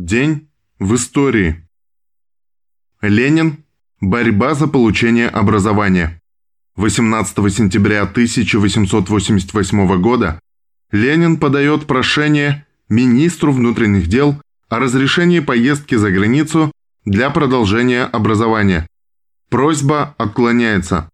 День в истории. Ленин. Борьба за получение образования. 18 сентября 1888 года Ленин подает прошение министру внутренних дел о разрешении поездки за границу для продолжения образования. Просьба отклоняется.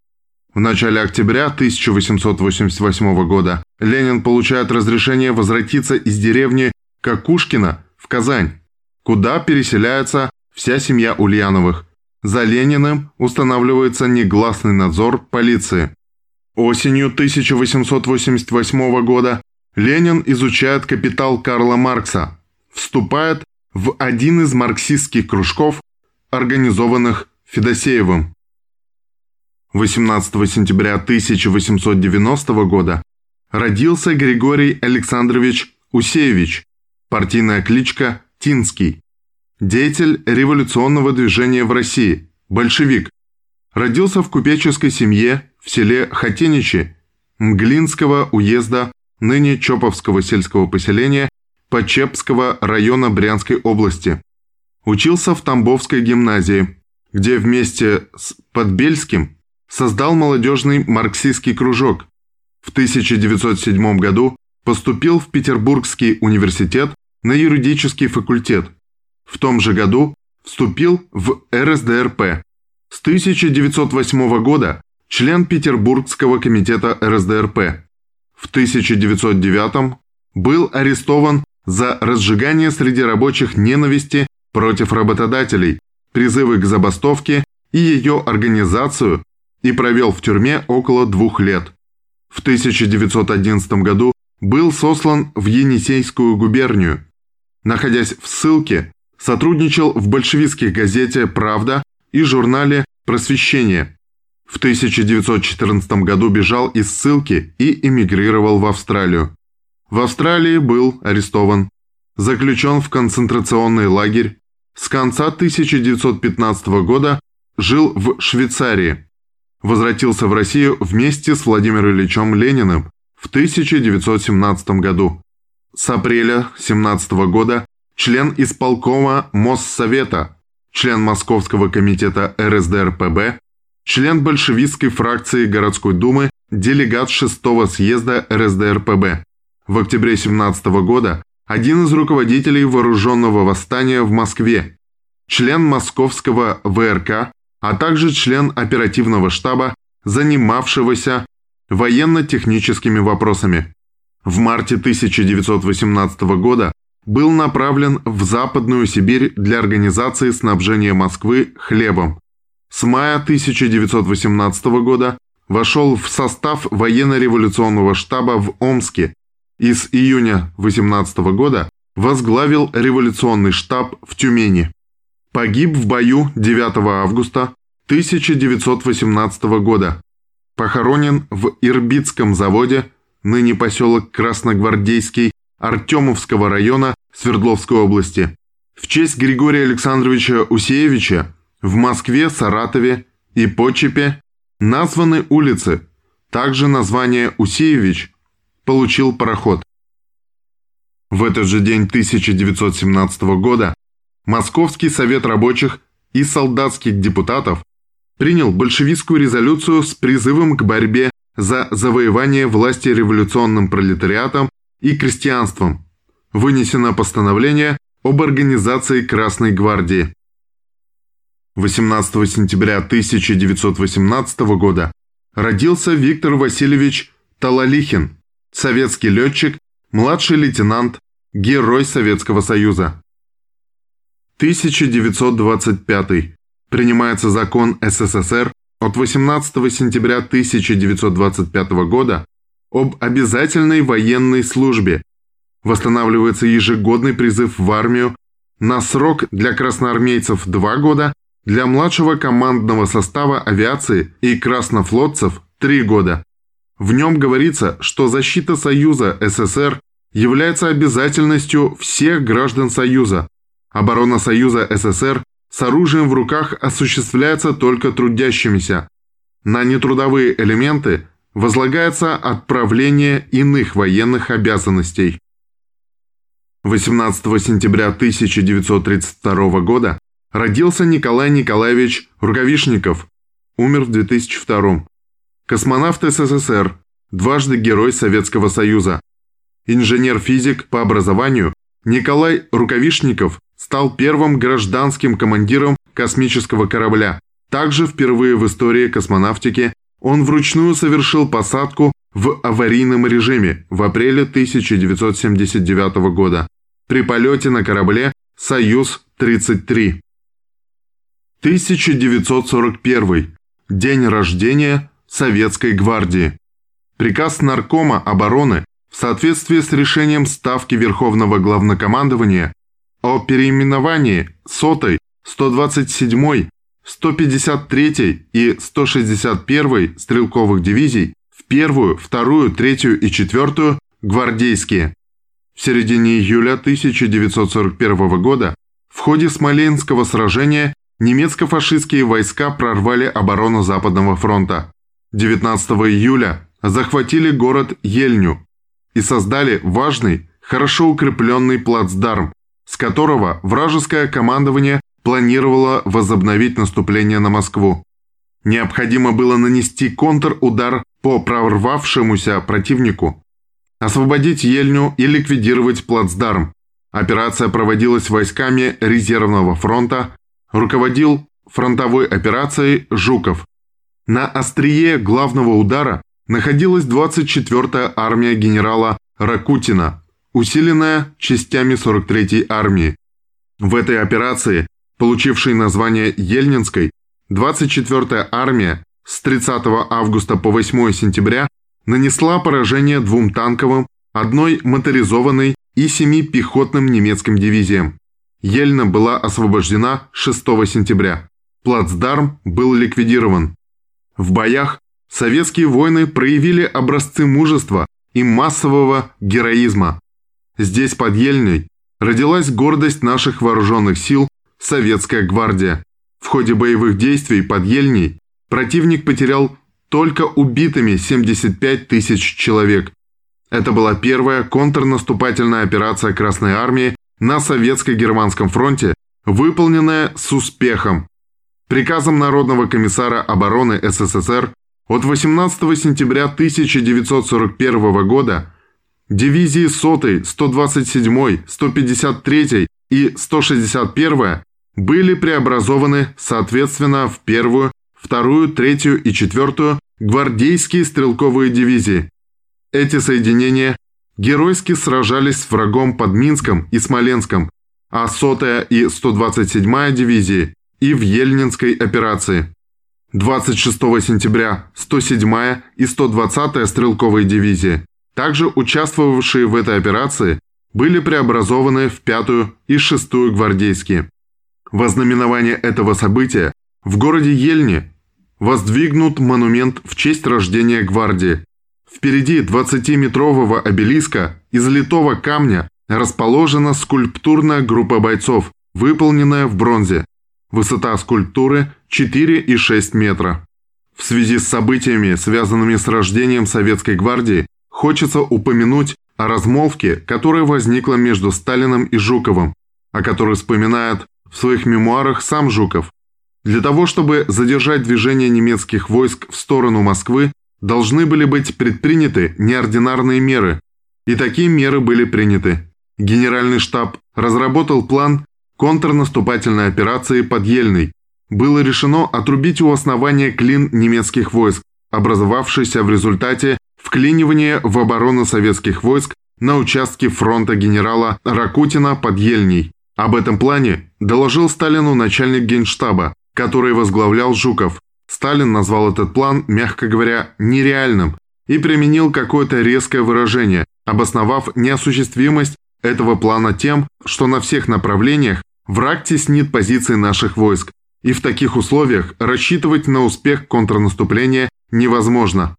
В начале октября 1888 года Ленин получает разрешение возвратиться из деревни Какушкина в Казань куда переселяется вся семья Ульяновых. За Лениным устанавливается негласный надзор полиции. Осенью 1888 года Ленин изучает «Капитал» Карла Маркса, вступает в один из марксистских кружков, организованных Федосеевым. 18 сентября 1890 года родился Григорий Александрович Усеевич, партийная кличка Тинский. Деятель революционного движения в России, большевик. Родился в купеческой семье в селе Хатеничи Мглинского уезда, ныне Чоповского сельского поселения Почепского района Брянской области. Учился в Тамбовской гимназии, где вместе с Подбельским создал молодежный марксистский кружок. В 1907 году поступил в Петербургский университет на юридический факультет. В том же году вступил в РСДРП. С 1908 года член Петербургского комитета РСДРП. В 1909 был арестован за разжигание среди рабочих ненависти против работодателей, призывы к забастовке и ее организацию и провел в тюрьме около двух лет. В 1911 году был сослан в Енисейскую губернию находясь в ссылке, сотрудничал в большевистской газете «Правда» и журнале «Просвещение». В 1914 году бежал из ссылки и эмигрировал в Австралию. В Австралии был арестован, заключен в концентрационный лагерь. С конца 1915 года жил в Швейцарии. Возвратился в Россию вместе с Владимиром Ильичем Лениным в 1917 году. С апреля 17 года член исполкома Моссовета, член Московского комитета РСДРПБ, член большевистской фракции городской думы, делегат 6 съезда РСДРПБ. В октябре 17 года один из руководителей вооруженного восстания в Москве, член Московского ВРК, а также член оперативного штаба, занимавшегося военно-техническими вопросами в марте 1918 года был направлен в Западную Сибирь для организации снабжения Москвы хлебом. С мая 1918 года вошел в состав военно-революционного штаба в Омске и с июня 18 года возглавил революционный штаб в Тюмени. Погиб в бою 9 августа 1918 года. Похоронен в Ирбитском заводе ныне поселок Красногвардейский, Артемовского района Свердловской области. В честь Григория Александровича Усеевича в Москве, Саратове и Почепе названы улицы. Также название Усеевич получил пароход. В этот же день 1917 года Московский совет рабочих и солдатских депутатов принял большевистскую резолюцию с призывом к борьбе за завоевание власти революционным пролетариатом и крестьянством. Вынесено постановление об организации Красной гвардии. 18 сентября 1918 года родился Виктор Васильевич Талалихин, советский летчик, младший лейтенант, герой Советского Союза. 1925. Принимается закон СССР от 18 сентября 1925 года об обязательной военной службе. Восстанавливается ежегодный призыв в армию на срок для красноармейцев 2 года, для младшего командного состава авиации и краснофлотцев 3 года. В нем говорится, что защита Союза СССР является обязательностью всех граждан Союза. Оборона Союза СССР с оружием в руках осуществляется только трудящимися. На нетрудовые элементы возлагается отправление иных военных обязанностей. 18 сентября 1932 года родился Николай Николаевич Рукавишников, умер в 2002. Космонавт СССР, дважды Герой Советского Союза. Инженер-физик по образованию, Николай Рукавишников стал первым гражданским командиром космического корабля. Также впервые в истории космонавтики он вручную совершил посадку в аварийном режиме в апреле 1979 года при полете на корабле «Союз-33». 1941. День рождения Советской гвардии. Приказ Наркома обороны в соответствии с решением Ставки Верховного Главнокомандования о переименовании сотой, 127-й, 153-й и 161-й стрелковых дивизий в первую, вторую, третью и четвертую гвардейские. В середине июля 1941 года в ходе Смоленского сражения немецко-фашистские войска прорвали оборону Западного фронта. 19 июля захватили город Ельню и создали важный, хорошо укрепленный плацдарм, с которого вражеское командование планировало возобновить наступление на Москву. Необходимо было нанести контрудар по прорвавшемуся противнику, освободить Ельню и ликвидировать плацдарм. Операция проводилась войсками резервного фронта, руководил фронтовой операцией Жуков. На острие главного удара находилась 24-я армия генерала Ракутина, усиленная частями 43-й армии. В этой операции, получившей название Ельнинской, 24-я армия с 30 августа по 8 сентября нанесла поражение двум танковым, одной моторизованной и семи пехотным немецким дивизиям. Ельна была освобождена 6 сентября. Плацдарм был ликвидирован. В боях советские воины проявили образцы мужества и массового героизма. Здесь под Ельней родилась гордость наших вооруженных сил – Советская гвардия. В ходе боевых действий под Ельней противник потерял только убитыми 75 тысяч человек. Это была первая контрнаступательная операция Красной Армии на Советско-Германском фронте, выполненная с успехом. Приказом Народного комиссара обороны СССР от 18 сентября 1941 года дивизии 100, 127, 153 и 161 были преобразованы соответственно в первую, вторую, третью и четвертую гвардейские стрелковые дивизии. Эти соединения геройски сражались с врагом под Минском и Смоленском, а 100-я и 127-я дивизии и в Ельнинской операции. 26 сентября 107-я и 120-я стрелковые дивизии, также участвовавшие в этой операции, были преобразованы в 5-ю и 6-ю гвардейские. Во знаменование этого события в городе Ельне воздвигнут монумент в честь рождения гвардии. Впереди 20-метрового обелиска из литого камня расположена скульптурная группа бойцов, выполненная в бронзе. Высота скульптуры 4,6 метра. В связи с событиями, связанными с рождением Советской гвардии, хочется упомянуть о размолвке, которая возникла между Сталиным и Жуковым, о которой вспоминает в своих мемуарах сам Жуков. Для того, чтобы задержать движение немецких войск в сторону Москвы, должны были быть предприняты неординарные меры. И такие меры были приняты. Генеральный штаб разработал план контрнаступательной операции под Ельной. Было решено отрубить у основания клин немецких войск, образовавшийся в результате вклинивания в оборону советских войск на участке фронта генерала Ракутина под Ельней. Об этом плане доложил Сталину начальник генштаба, который возглавлял Жуков. Сталин назвал этот план, мягко говоря, нереальным и применил какое-то резкое выражение, обосновав неосуществимость этого плана тем, что на всех направлениях враг теснит позиции наших войск, и в таких условиях рассчитывать на успех контрнаступления невозможно.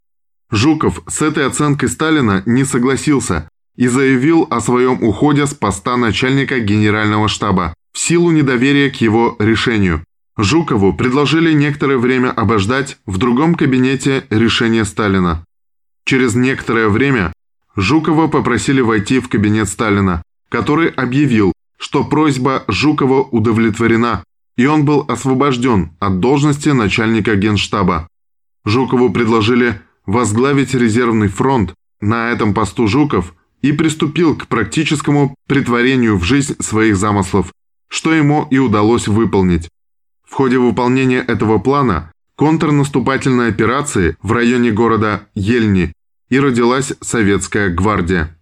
Жуков с этой оценкой Сталина не согласился и заявил о своем уходе с поста начальника генерального штаба в силу недоверия к его решению. Жукову предложили некоторое время обождать в другом кабинете решения Сталина. Через некоторое время Жукова попросили войти в кабинет Сталина, который объявил, что просьба Жукова удовлетворена, и он был освобожден от должности начальника генштаба. Жукову предложили возглавить резервный фронт, на этом посту Жуков и приступил к практическому притворению в жизнь своих замыслов, что ему и удалось выполнить. В ходе выполнения этого плана контрнаступательной операции в районе города Ельни и родилась Советская гвардия.